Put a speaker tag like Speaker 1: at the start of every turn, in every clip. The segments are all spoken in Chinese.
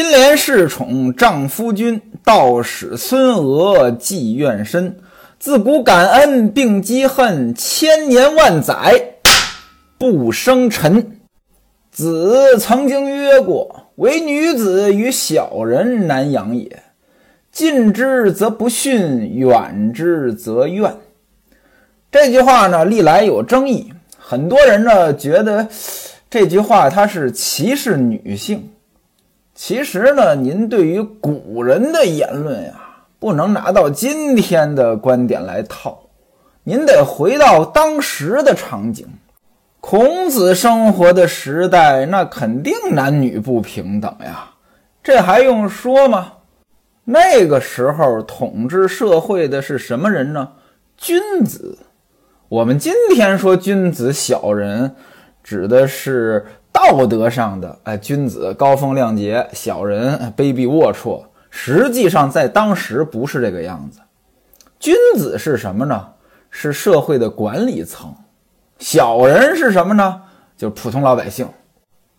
Speaker 1: 金莲侍宠丈夫君，道使孙娥寄怨深。自古感恩并积恨，千年万载不生尘。子曾经曰过：“唯女子与小人难养也。近之则不逊，远之则怨。”这句话呢，历来有争议。很多人呢觉得这句话它是歧视女性。其实呢，您对于古人的言论呀，不能拿到今天的观点来套，您得回到当时的场景。孔子生活的时代，那肯定男女不平等呀，这还用说吗？那个时候统治社会的是什么人呢？君子。我们今天说君子小人，指的是。道德上的哎，君子高风亮节，小人卑鄙龌龊。实际上，在当时不是这个样子。君子是什么呢？是社会的管理层。小人是什么呢？就是普通老百姓。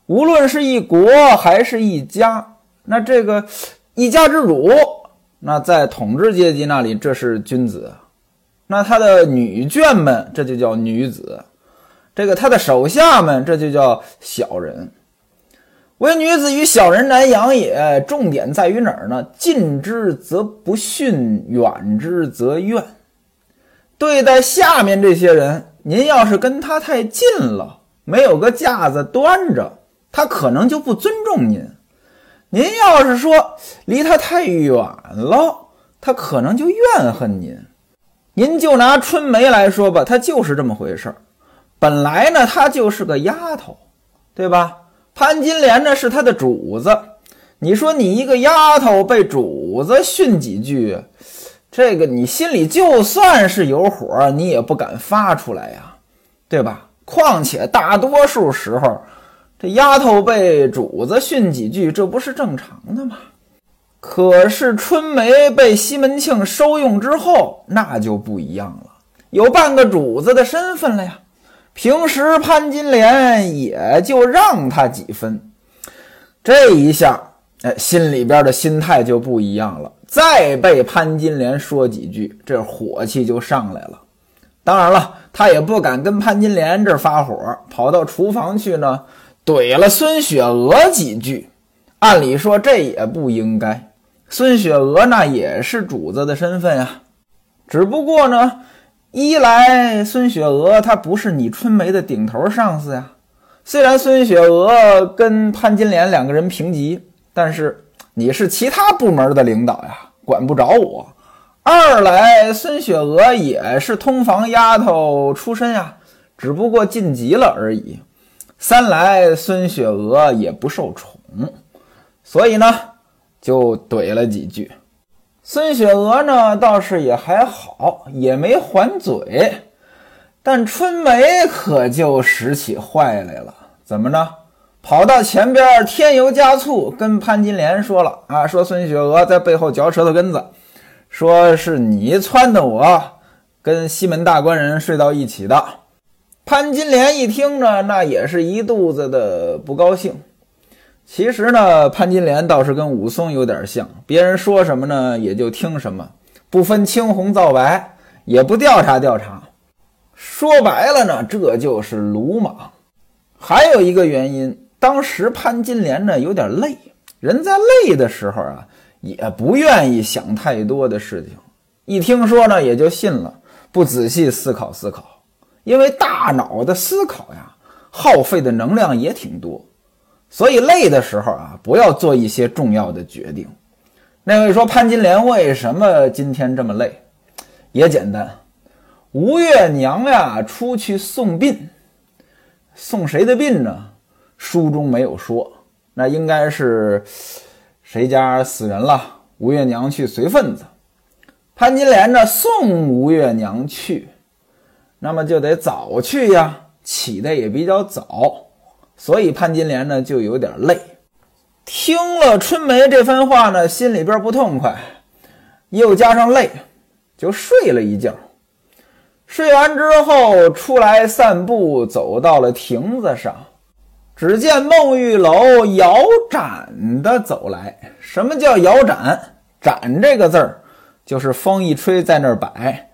Speaker 1: 无论是一国还是一家，那这个一家之主，那在统治阶级那里，这是君子。那他的女眷们，这就叫女子。这个他的手下们，这就叫小人。唯女子与小人难养也。重点在于哪儿呢？近之则不逊，远之则怨。对待下面这些人，您要是跟他太近了，没有个架子端着，他可能就不尊重您；您要是说离他太远了，他可能就怨恨您。您就拿春梅来说吧，她就是这么回事儿。本来呢，她就是个丫头，对吧？潘金莲呢是她的主子。你说你一个丫头被主子训几句，这个你心里就算是有火，你也不敢发出来呀，对吧？况且大多数时候，这丫头被主子训几句，这不是正常的吗？可是春梅被西门庆收用之后，那就不一样了，有半个主子的身份了呀。平时潘金莲也就让他几分，这一下，哎，心里边的心态就不一样了。再被潘金莲说几句，这火气就上来了。当然了，他也不敢跟潘金莲这发火，跑到厨房去呢，怼了孙雪娥几句。按理说这也不应该，孙雪娥那也是主子的身份呀，只不过呢。一来，孙雪娥她不是你春梅的顶头上司呀。虽然孙雪娥跟潘金莲两个人平级，但是你是其他部门的领导呀，管不着我。二来，孙雪娥也是通房丫头出身呀，只不过晋级了而已。三来，孙雪娥也不受宠，所以呢，就怼了几句。孙雪娥呢，倒是也还好，也没还嘴，但春梅可就使起坏来了。怎么着？跑到前边添油加醋，跟潘金莲说了啊，说孙雪娥在背后嚼舌头根子，说是你撺的我跟西门大官人睡到一起的。潘金莲一听呢，那也是一肚子的不高兴。其实呢，潘金莲倒是跟武松有点像，别人说什么呢，也就听什么，不分青红皂白，也不调查调查。说白了呢，这就是鲁莽。还有一个原因，当时潘金莲呢有点累，人在累的时候啊，也不愿意想太多的事情，一听说呢也就信了，不仔细思考思考，因为大脑的思考呀，耗费的能量也挺多。所以累的时候啊，不要做一些重要的决定。那位说潘金莲为什么今天这么累？也简单，吴月娘呀出去送殡，送谁的殡呢？书中没有说，那应该是谁家死人了，吴月娘去随份子。潘金莲呢送吴月娘去，那么就得早去呀，起的也比较早。所以潘金莲呢就有点累，听了春梅这番话呢，心里边不痛快，又加上累，就睡了一觉。睡完之后出来散步，走到了亭子上。只见孟玉楼摇盏的走来。什么叫摇盏？盏这个字儿，就是风一吹在那儿摆。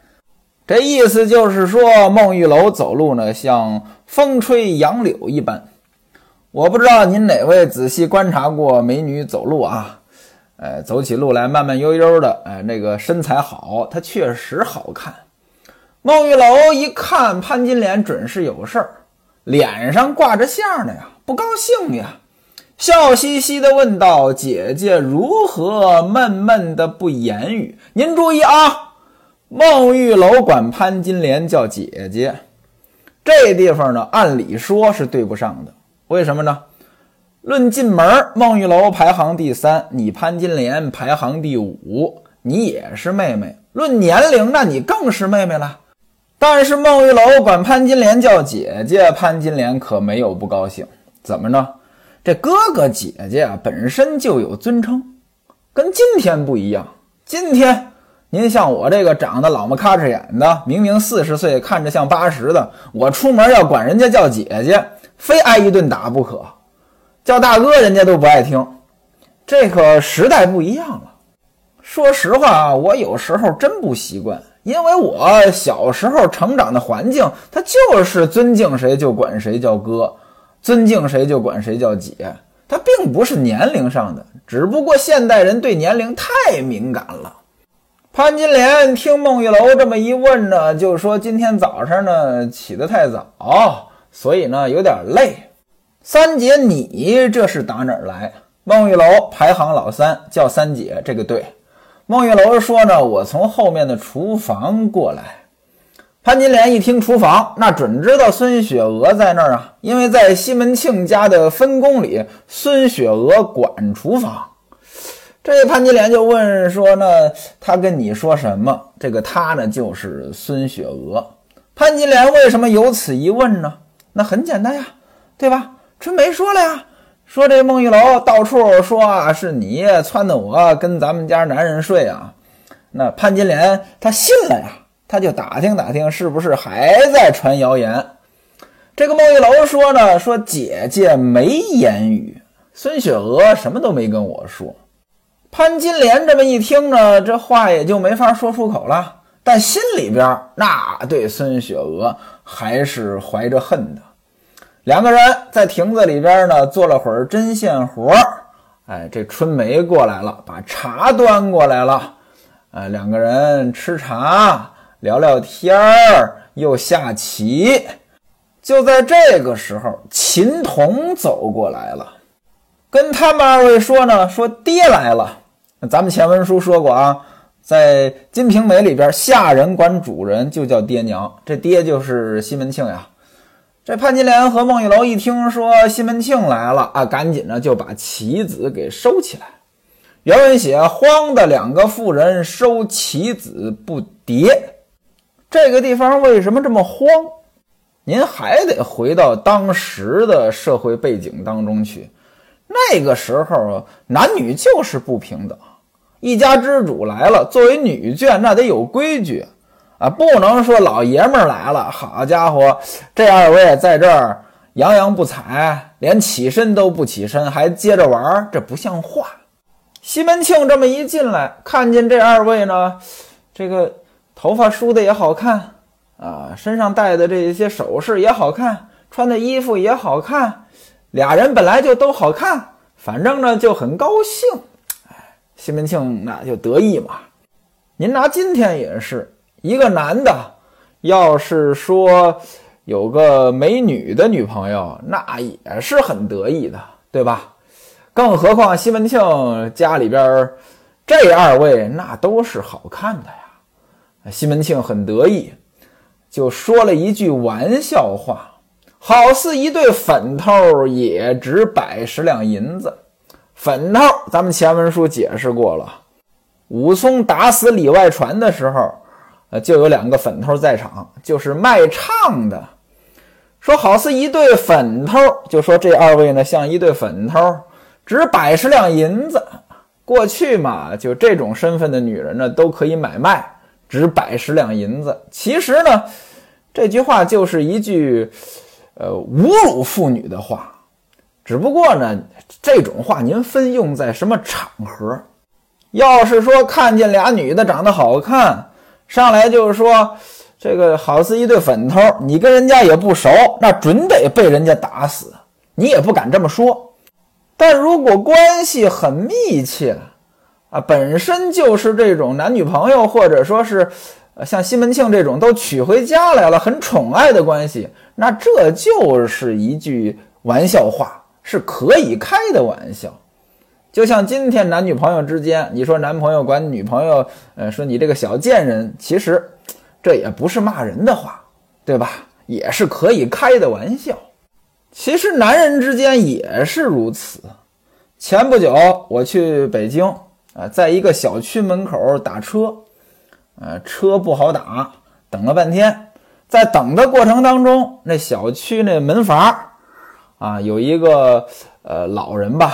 Speaker 1: 这意思就是说，孟玉楼走路呢，像风吹杨柳一般。我不知道您哪位仔细观察过美女走路啊？哎，走起路来慢慢悠悠的，哎，那个身材好，她确实好看。孟玉楼一看潘金莲准是有事儿，脸上挂着相呢呀，不高兴呀，笑嘻嘻的问道：“姐姐如何闷闷的不言语？”您注意啊，孟玉楼管潘金莲叫姐姐，这地方呢，按理说是对不上的。为什么呢？论进门，孟玉楼排行第三，你潘金莲排行第五，你也是妹妹。论年龄，那你更是妹妹了。但是孟玉楼管潘金莲叫姐姐，潘金莲可没有不高兴。怎么着？这哥哥姐姐啊，本身就有尊称，跟今天不一样。今天您像我这个长得老么咔哧眼的，明明四十岁，看着像八十的，我出门要管人家叫姐姐。非挨一顿打不可，叫大哥人家都不爱听。这可时代不一样了。说实话啊，我有时候真不习惯，因为我小时候成长的环境，他就是尊敬谁就管谁叫哥，尊敬谁就管谁叫姐，他并不是年龄上的，只不过现代人对年龄太敏感了。潘金莲听孟玉楼这么一问呢，就说今天早上呢起得太早。所以呢，有点累。三姐，你这是打哪儿来？孟玉楼排行老三，叫三姐，这个对。孟玉楼说呢，我从后面的厨房过来。潘金莲一听厨房，那准知道孙雪娥在那儿啊，因为在西门庆家的分工里，孙雪娥管厨房。这潘金莲就问说呢，他跟你说什么？这个他呢，就是孙雪娥。潘金莲为什么有此一问呢？那很简单呀，对吧？春梅说了呀，说这孟玉楼到处说啊，是你撺掇我跟咱们家男人睡啊。那潘金莲她信了呀，她就打听打听，是不是还在传谣言？这个孟玉楼说呢，说姐姐没言语，孙雪娥什么都没跟我说。潘金莲这么一听呢，这话也就没法说出口了，但心里边那对孙雪娥还是怀着恨的。两个人在亭子里边呢，做了会儿针线活儿。哎，这春梅过来了，把茶端过来了。哎，两个人吃茶，聊聊天儿，又下棋。就在这个时候，秦童走过来了，跟他们二位说呢，说爹来了。咱们前文书说过啊，在《金瓶梅》里边，下人管主人就叫爹娘，这爹就是西门庆呀。这潘金莲和孟玉楼一听说西门庆来了啊，赶紧呢就把棋子给收起来。原文写：“慌的两个妇人收棋子不迭。”这个地方为什么这么慌？您还得回到当时的社会背景当中去。那个时候男女就是不平等，一家之主来了，作为女眷那得有规矩。啊，不能说老爷们儿来了，好家伙，这二位在这儿洋洋不睬，连起身都不起身，还接着玩，这不像话。西门庆这么一进来，看见这二位呢，这个头发梳的也好看啊，身上戴的这些首饰也好看，穿的衣服也好看，俩人本来就都好看，反正呢就很高兴。哎，西门庆那就得意嘛。您拿今天也是。一个男的，要是说有个美女的女朋友，那也是很得意的，对吧？更何况西门庆家里边这二位，那都是好看的呀。西门庆很得意，就说了一句玩笑话：“好似一对粉头，也值百十两银子。”粉头，咱们前文书解释过了，武松打死李外传的时候。呃，就有两个粉头在场，就是卖唱的，说好似一对粉头，就说这二位呢像一对粉头，值百十两银子。过去嘛，就这种身份的女人呢都可以买卖，值百十两银子。其实呢，这句话就是一句，呃，侮辱妇女的话。只不过呢，这种话您分用在什么场合？要是说看见俩女的长得好看，上来就是说这个好似一对粉头，你跟人家也不熟，那准得被人家打死，你也不敢这么说。但如果关系很密切，啊，本身就是这种男女朋友，或者说是，呃，像西门庆这种都娶回家来了，很宠爱的关系，那这就是一句玩笑话，是可以开的玩笑。就像今天男女朋友之间，你说男朋友管女朋友，呃，说你这个小贱人，其实这也不是骂人的话，对吧？也是可以开的玩笑。其实男人之间也是如此。前不久我去北京。啊，在一个小区门口打车，呃，车不好打，等了半天。在等的过程当中，那小区那门阀啊，有一个呃老人吧，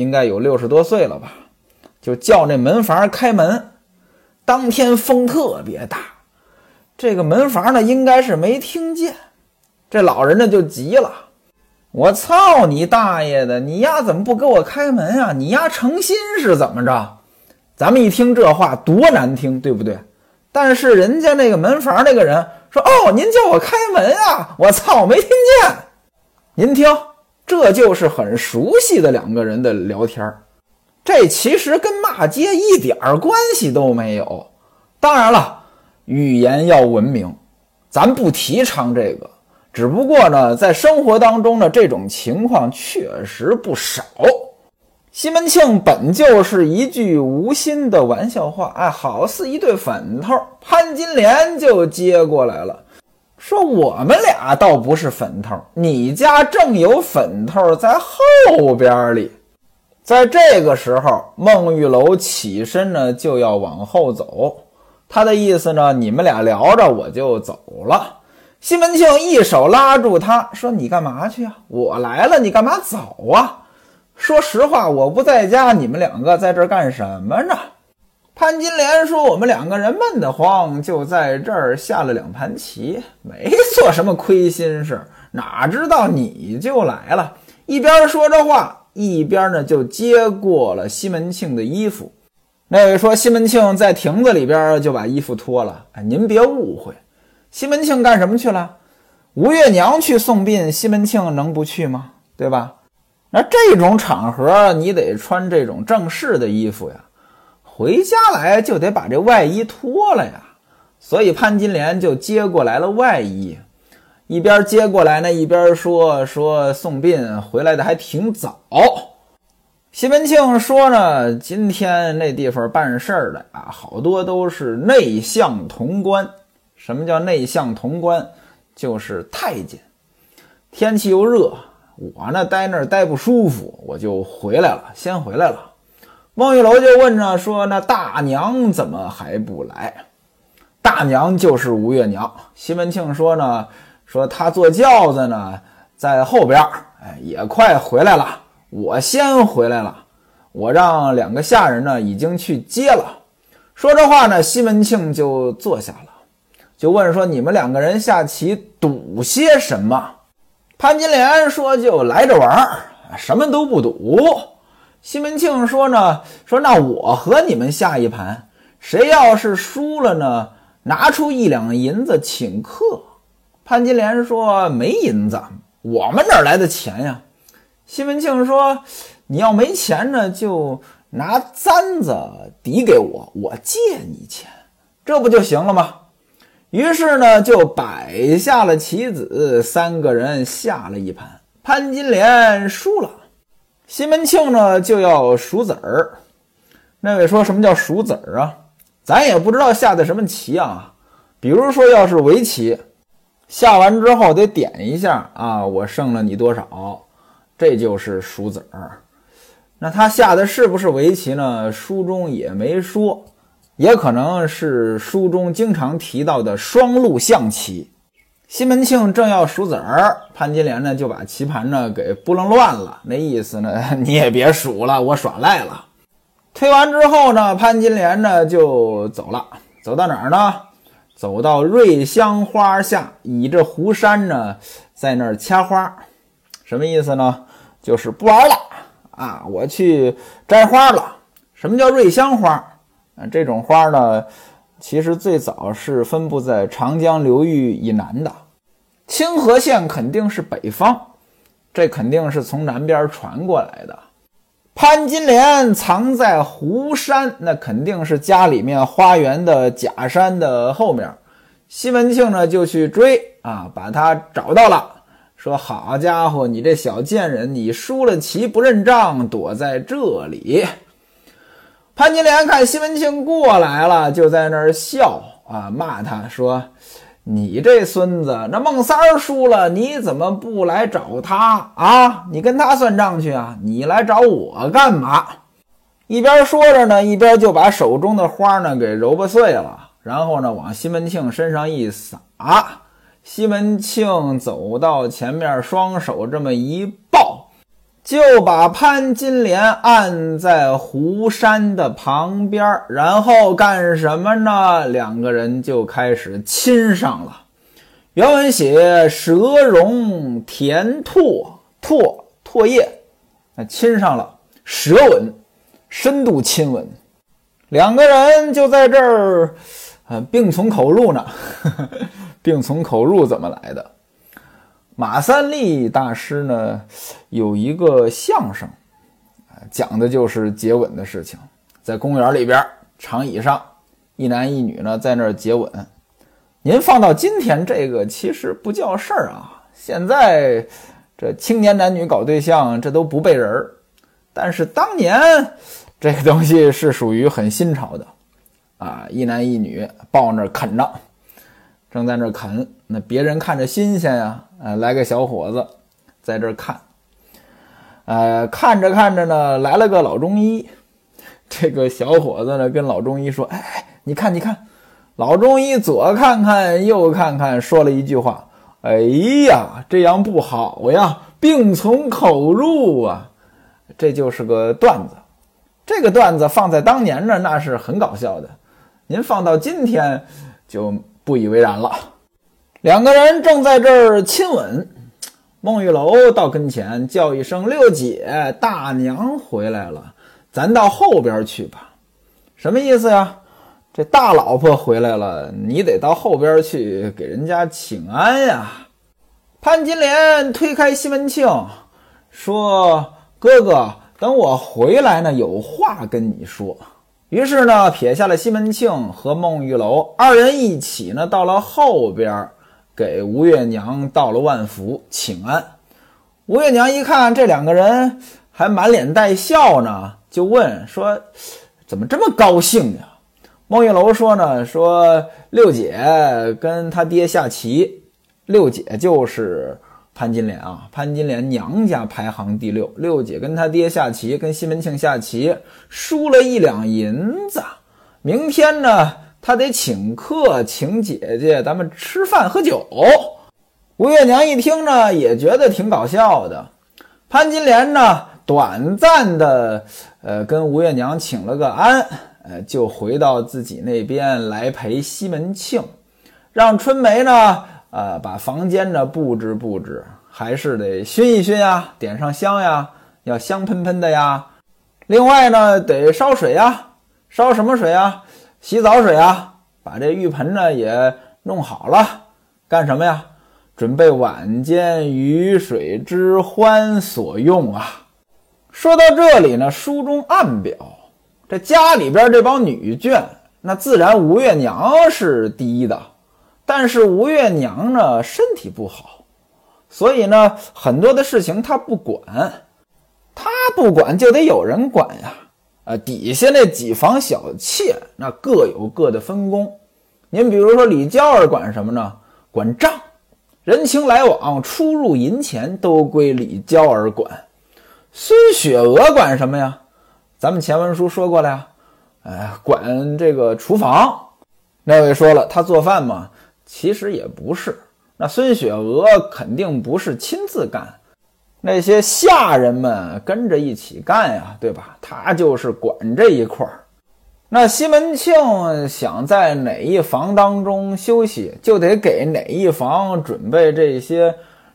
Speaker 1: 应该有六十多岁了吧，就叫那门房开门。当天风特别大，这个门房呢，应该是没听见。这老人呢就急了：“我操你大爷的！你丫怎么不给我开门啊？你丫成心是怎么着？”咱们一听这话多难听，对不对？但是人家那个门房那个人说：“哦，您叫我开门啊！”我操，没听见。您听，这就是很熟悉的两个人的聊天这其实跟骂街一点关系都没有。当然了，语言要文明，咱不提倡这个。只不过呢，在生活当中呢，这种情况确实不少。西门庆本就是一句无心的玩笑话，哎，好似一对粉头。潘金莲就接过来了，说：“我们俩倒不是粉头，你家正有粉头在后边里。”在这个时候，孟玉楼起身呢，就要往后走。他的意思呢，你们俩聊着，我就走了。西门庆一手拉住他，说：“你干嘛去啊？我来了，你干嘛走啊？”说实话，我不在家，你们两个在这儿干什么呢？潘金莲说：“我们两个人闷得慌，就在这儿下了两盘棋，没做什么亏心事。哪知道你就来了。”一边说着话，一边呢就接过了西门庆的衣服。那位说：“西门庆在亭子里边就把衣服脱了。”哎，您别误会，西门庆干什么去了？吴月娘去送殡，西门庆能不去吗？对吧？那这种场合，你得穿这种正式的衣服呀。回家来就得把这外衣脱了呀。所以潘金莲就接过来了外衣，一边接过来呢，一边说说送殡回来的还挺早。西门庆说呢，今天那地方办事儿的啊，好多都是内相潼关。什么叫内相潼关？就是太监。天气又热。我呢，待那儿待不舒服，我就回来了，先回来了。孟玉楼就问着说：“那大娘怎么还不来？”大娘就是吴月娘。西门庆说呢：“说他坐轿子呢，在后边，哎，也快回来了。我先回来了，我让两个下人呢，已经去接了。”说这话呢，西门庆就坐下了，就问说：“你们两个人下棋赌些什么？”潘金莲说：“就来着玩儿，什么都不赌。”西门庆说：“呢，说那我和你们下一盘，谁要是输了呢，拿出一两银子请客。”潘金莲说：“没银子，我们哪来的钱呀？”西门庆说：“你要没钱呢，就拿簪子抵给我，我借你钱，这不就行了吗？”于是呢，就摆下了棋子，三个人下了一盘。潘金莲输了，西门庆呢就要数子儿。那位说什么叫数子儿啊？咱也不知道下的什么棋啊。比如说，要是围棋，下完之后得点一下啊，我胜了你多少，这就是数子儿。那他下的是不是围棋呢？书中也没说。也可能是书中经常提到的双陆象棋。西门庆正要数子儿，潘金莲呢就把棋盘呢给拨楞乱了。那意思呢，你也别数了，我耍赖了。推完之后呢，潘金莲呢就走了。走到哪儿呢？走到瑞香花下，倚着湖山呢，在那儿掐花。什么意思呢？就是不玩了啊，我去摘花了。什么叫瑞香花？啊，这种花呢，其实最早是分布在长江流域以南的，清河县肯定是北方，这肯定是从南边传过来的。潘金莲藏在湖山，那肯定是家里面花园的假山的后面。西门庆呢就去追啊，把他找到了，说：“好家伙，你这小贱人，你输了棋不认账，躲在这里。”潘金莲看西门庆过来了，就在那儿笑啊，骂他说。你这孙子，那孟三儿输了，你怎么不来找他啊？你跟他算账去啊？你来找我干嘛？一边说着呢，一边就把手中的花呢给揉巴碎了，然后呢往西门庆身上一撒。西门庆走到前面，双手这么一抱。就把潘金莲按在湖山的旁边，然后干什么呢？两个人就开始亲上了。原文写舌容甜唾唾唾液，那亲上了，舌吻，深度亲吻，两个人就在这儿，呃，病从口入呢。病从口入怎么来的？马三立大师呢，有一个相声，讲的就是接吻的事情。在公园里边，长椅上，一男一女呢在那儿接吻。您放到今天，这个其实不叫事儿啊。现在这青年男女搞对象，这都不背人儿。但是当年这个东西是属于很新潮的啊，一男一女抱那儿啃着，正在那啃，那别人看着新鲜呀。呃，来个小伙子在这看，呃，看着看着呢，来了个老中医。这个小伙子呢，跟老中医说：“哎，你看，你看。”老中医左看看，右看看，说了一句话：“哎呀，这样不好呀，病从口入啊。”这就是个段子。这个段子放在当年呢，那是很搞笑的。您放到今天，就不以为然了。两个人正在这儿亲吻，孟玉楼到跟前叫一声：“六姐，大娘回来了，咱到后边去吧。”什么意思呀？这大老婆回来了，你得到后边去给人家请安呀。潘金莲推开西门庆，说：“哥哥，等我回来呢，有话跟你说。”于是呢，撇下了西门庆和孟玉楼二人一起呢，到了后边。给吴月娘道了万福请安，吴月娘一看这两个人还满脸带笑呢，就问说：“怎么这么高兴呀？”孟玉楼说呢：“说六姐跟他爹下棋，六姐就是潘金莲啊，潘金莲娘家排行第六。六姐跟他爹下棋，跟西门庆下棋，输了一两银子。明天呢？”他得请客，请姐姐，咱们吃饭喝酒。吴月娘一听呢，也觉得挺搞笑的。潘金莲呢，短暂的，呃，跟吴月娘请了个安，呃，就回到自己那边来陪西门庆，让春梅呢，呃，把房间呢布置布置，还是得熏一熏呀，点上香呀，要香喷喷的呀。另外呢，得烧水呀，烧什么水啊？洗澡水啊，把这浴盆呢也弄好了，干什么呀？准备晚间鱼水之欢所用啊。说到这里呢，书中暗表，这家里边这帮女眷，那自然吴月娘是第一的。但是吴月娘呢身体不好，所以呢很多的事情她不管，她不管就得有人管呀。啊，底下那几房小妾，那各有各的分工。您比如说李娇儿管什么呢？管账，人情来往、出入银钱都归李娇儿管。孙雪娥管什么呀？咱们前文书说过了呀，哎，管这个厨房。那位说了，他做饭嘛，其实也不是。那孙雪娥肯定不是亲自干。那些下人们跟着一起干呀，对吧？他就是管这一块儿。那西门庆想在哪一房当中休息，就得给哪一房准备这些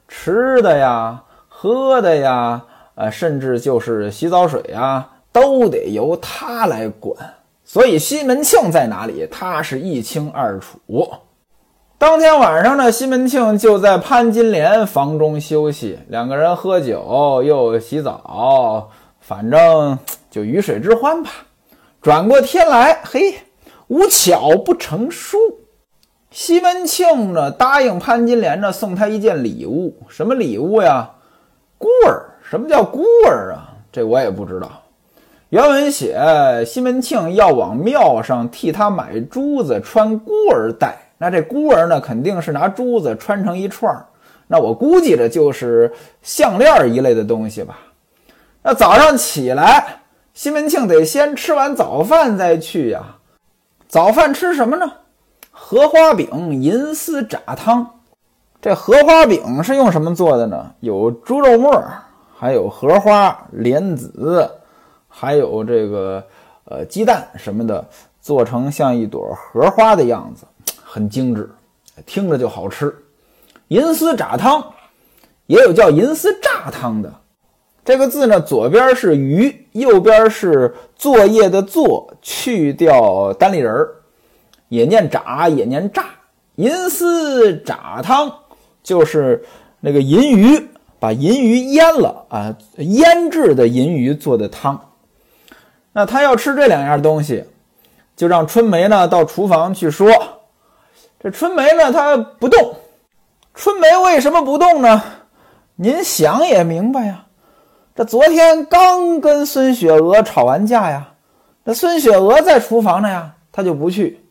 Speaker 1: 吃的呀、喝的呀，呃，甚至就是洗澡水啊，都得由他来管。所以西门庆在哪里，他是一清二楚。当天晚上呢，西门庆就在潘金莲房中休息，两个人喝酒又洗澡，反正就鱼水之欢吧。转过天来，嘿，无巧不成书。西门庆呢，答应潘金莲呢，送他一件礼物。什么礼物呀？孤儿。什么叫孤儿啊？这我也不知道。原文写西门庆要往庙上替他买珠子穿孤儿戴。那这孤儿呢，肯定是拿珠子穿成一串儿。那我估计着就是项链一类的东西吧。那早上起来，西门庆得先吃完早饭再去呀。早饭吃什么呢？荷花饼、银丝炸汤。这荷花饼是用什么做的呢？有猪肉末，还有荷花、莲子，还有这个呃鸡蛋什么的，做成像一朵荷花的样子。很精致，听着就好吃。银丝炸汤也有叫银丝炸汤的，这个字呢，左边是鱼，右边是作业的作，去掉单立人儿，也念炸，也念炸。银丝炸汤就是那个银鱼，把银鱼腌了啊，腌制的银鱼做的汤。那他要吃这两样东西，就让春梅呢到厨房去说。这春梅呢，她不动。春梅为什么不动呢？您想也明白呀。这昨天刚跟孙雪娥吵完架呀，那孙雪娥在厨房呢呀，她就不去。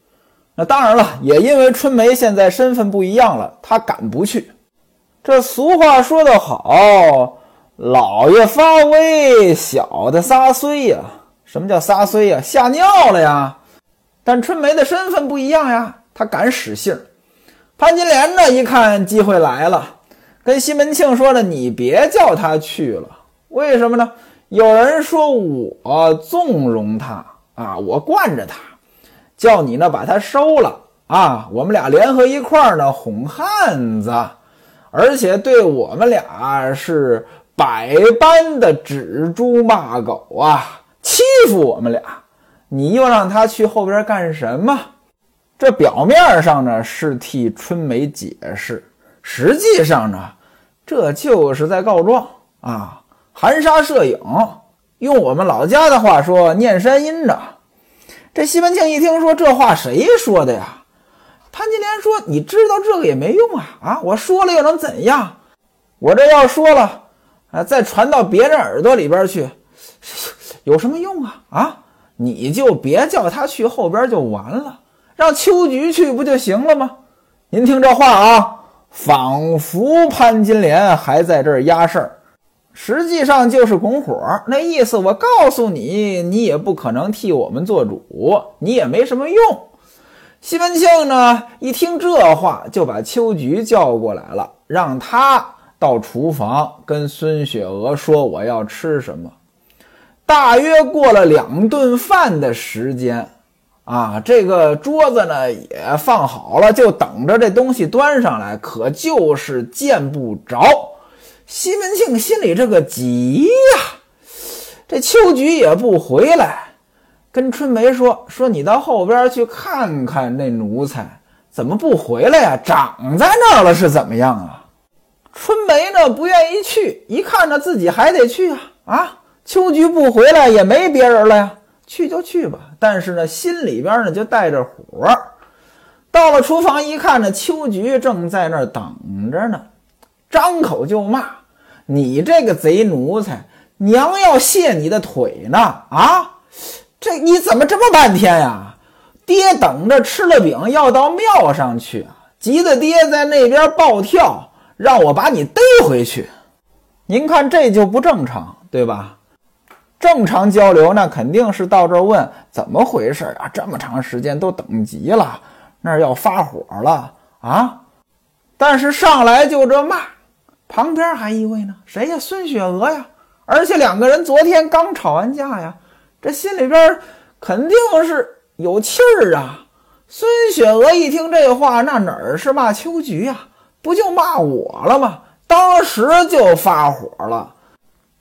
Speaker 1: 那当然了，也因为春梅现在身份不一样了，她敢不去。这俗话说得好，老爷发威，小的撒衰呀。什么叫撒衰呀？吓尿了呀。但春梅的身份不一样呀。他敢使性潘金莲呢？一看机会来了，跟西门庆说呢：“你别叫他去了，为什么呢？有人说我纵容他啊，我惯着他，叫你呢把他收了啊。我们俩联合一块儿呢哄汉子，而且对我们俩是百般的指猪骂狗啊，欺负我们俩。你又让他去后边干什么？”这表面上呢是替春梅解释，实际上呢，这就是在告状啊，含沙射影。用我们老家的话说，念山阴着。这西门庆一听说这话，谁说的呀？潘金莲说：“你知道这个也没用啊！啊，我说了又能怎样？我这要说了啊，再传到别人耳朵里边去，有什么用啊？啊，你就别叫他去后边就完了。”让秋菊去不就行了吗？您听这话啊，仿佛潘金莲还在这儿压事儿，实际上就是拱火。那意思，我告诉你，你也不可能替我们做主，你也没什么用。西门庆呢，一听这话，就把秋菊叫过来了，让他到厨房跟孙雪娥说我要吃什么。大约过了两顿饭的时间。啊，这个桌子呢也放好了，就等着这东西端上来，可就是见不着。西门庆心里这个急呀，这秋菊也不回来，跟春梅说：“说你到后边去看看那奴才怎么不回来呀？长在那儿了是怎么样啊？”春梅呢不愿意去，一看呢自己还得去啊啊！秋菊不回来也没别人了呀。去就去吧，但是呢，心里边呢就带着火。到了厨房一看呢，秋菊正在那儿等着呢，张口就骂：“你这个贼奴才，娘要卸你的腿呢！啊，这你怎么这么半天呀？爹等着吃了饼要到庙上去，急得爹在那边暴跳，让我把你逮回去。您看这就不正常，对吧？”正常交流那肯定是到这儿问怎么回事啊？这么长时间都等急了，那要发火了啊！但是上来就这骂，旁边还一位呢，谁呀？孙雪娥呀！而且两个人昨天刚吵完架呀，这心里边肯定是有气儿啊。孙雪娥一听这话，那哪儿是骂秋菊呀？不就骂我了吗？当时就发火了。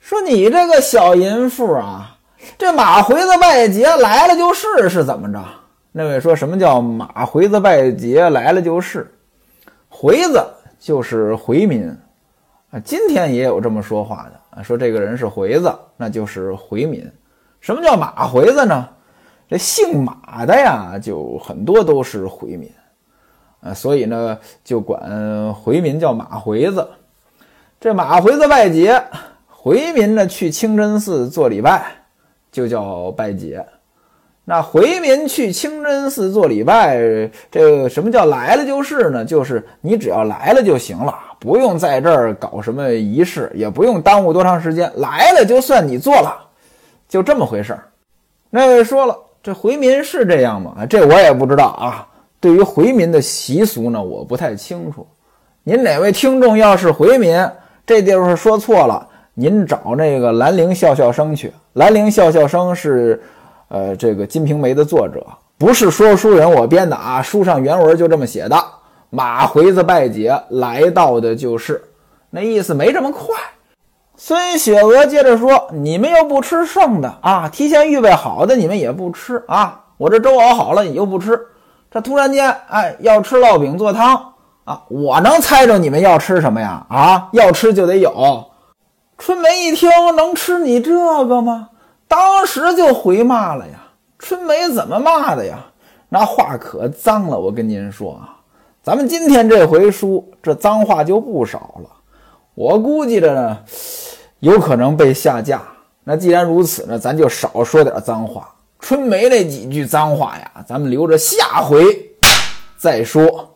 Speaker 1: 说你这个小淫妇啊，这马回子拜节来了就是是怎么着？那位说什么叫马回子拜节来了就是？回子就是回民啊，今天也有这么说话的啊，说这个人是回子，那就是回民。什么叫马回子呢？这姓马的呀，就很多都是回民啊，所以呢，就管回民叫马回子。这马回子拜节。回民呢去清真寺做礼拜，就叫拜节。那回民去清真寺做礼拜，这什么叫来了就是呢？就是你只要来了就行了，不用在这儿搞什么仪式，也不用耽误多长时间，来了就算你做了，就这么回事儿。那位说了，这回民是这样吗？这我也不知道啊。对于回民的习俗呢，我不太清楚。您哪位听众要是回民，这地方说错了。您找那个兰陵笑笑生去。兰陵笑笑生是，呃，这个《金瓶梅》的作者，不是说书人我编的啊。书上原文就这么写的：马回子拜节来到的就是，那意思没这么快。孙雪娥接着说：“你们又不吃剩的啊，提前预备好的你们也不吃啊。我这粥熬好了你又不吃，这突然间哎要吃烙饼做汤啊，我能猜着你们要吃什么呀？啊，要吃就得有。”春梅一听，能吃你这个吗？当时就回骂了呀！春梅怎么骂的呀？那话可脏了，我跟您说啊，咱们今天这回书，这脏话就不少了。我估计着呢，有可能被下架。那既然如此呢，咱就少说点脏话。春梅那几句脏话呀，咱们留着下回再说。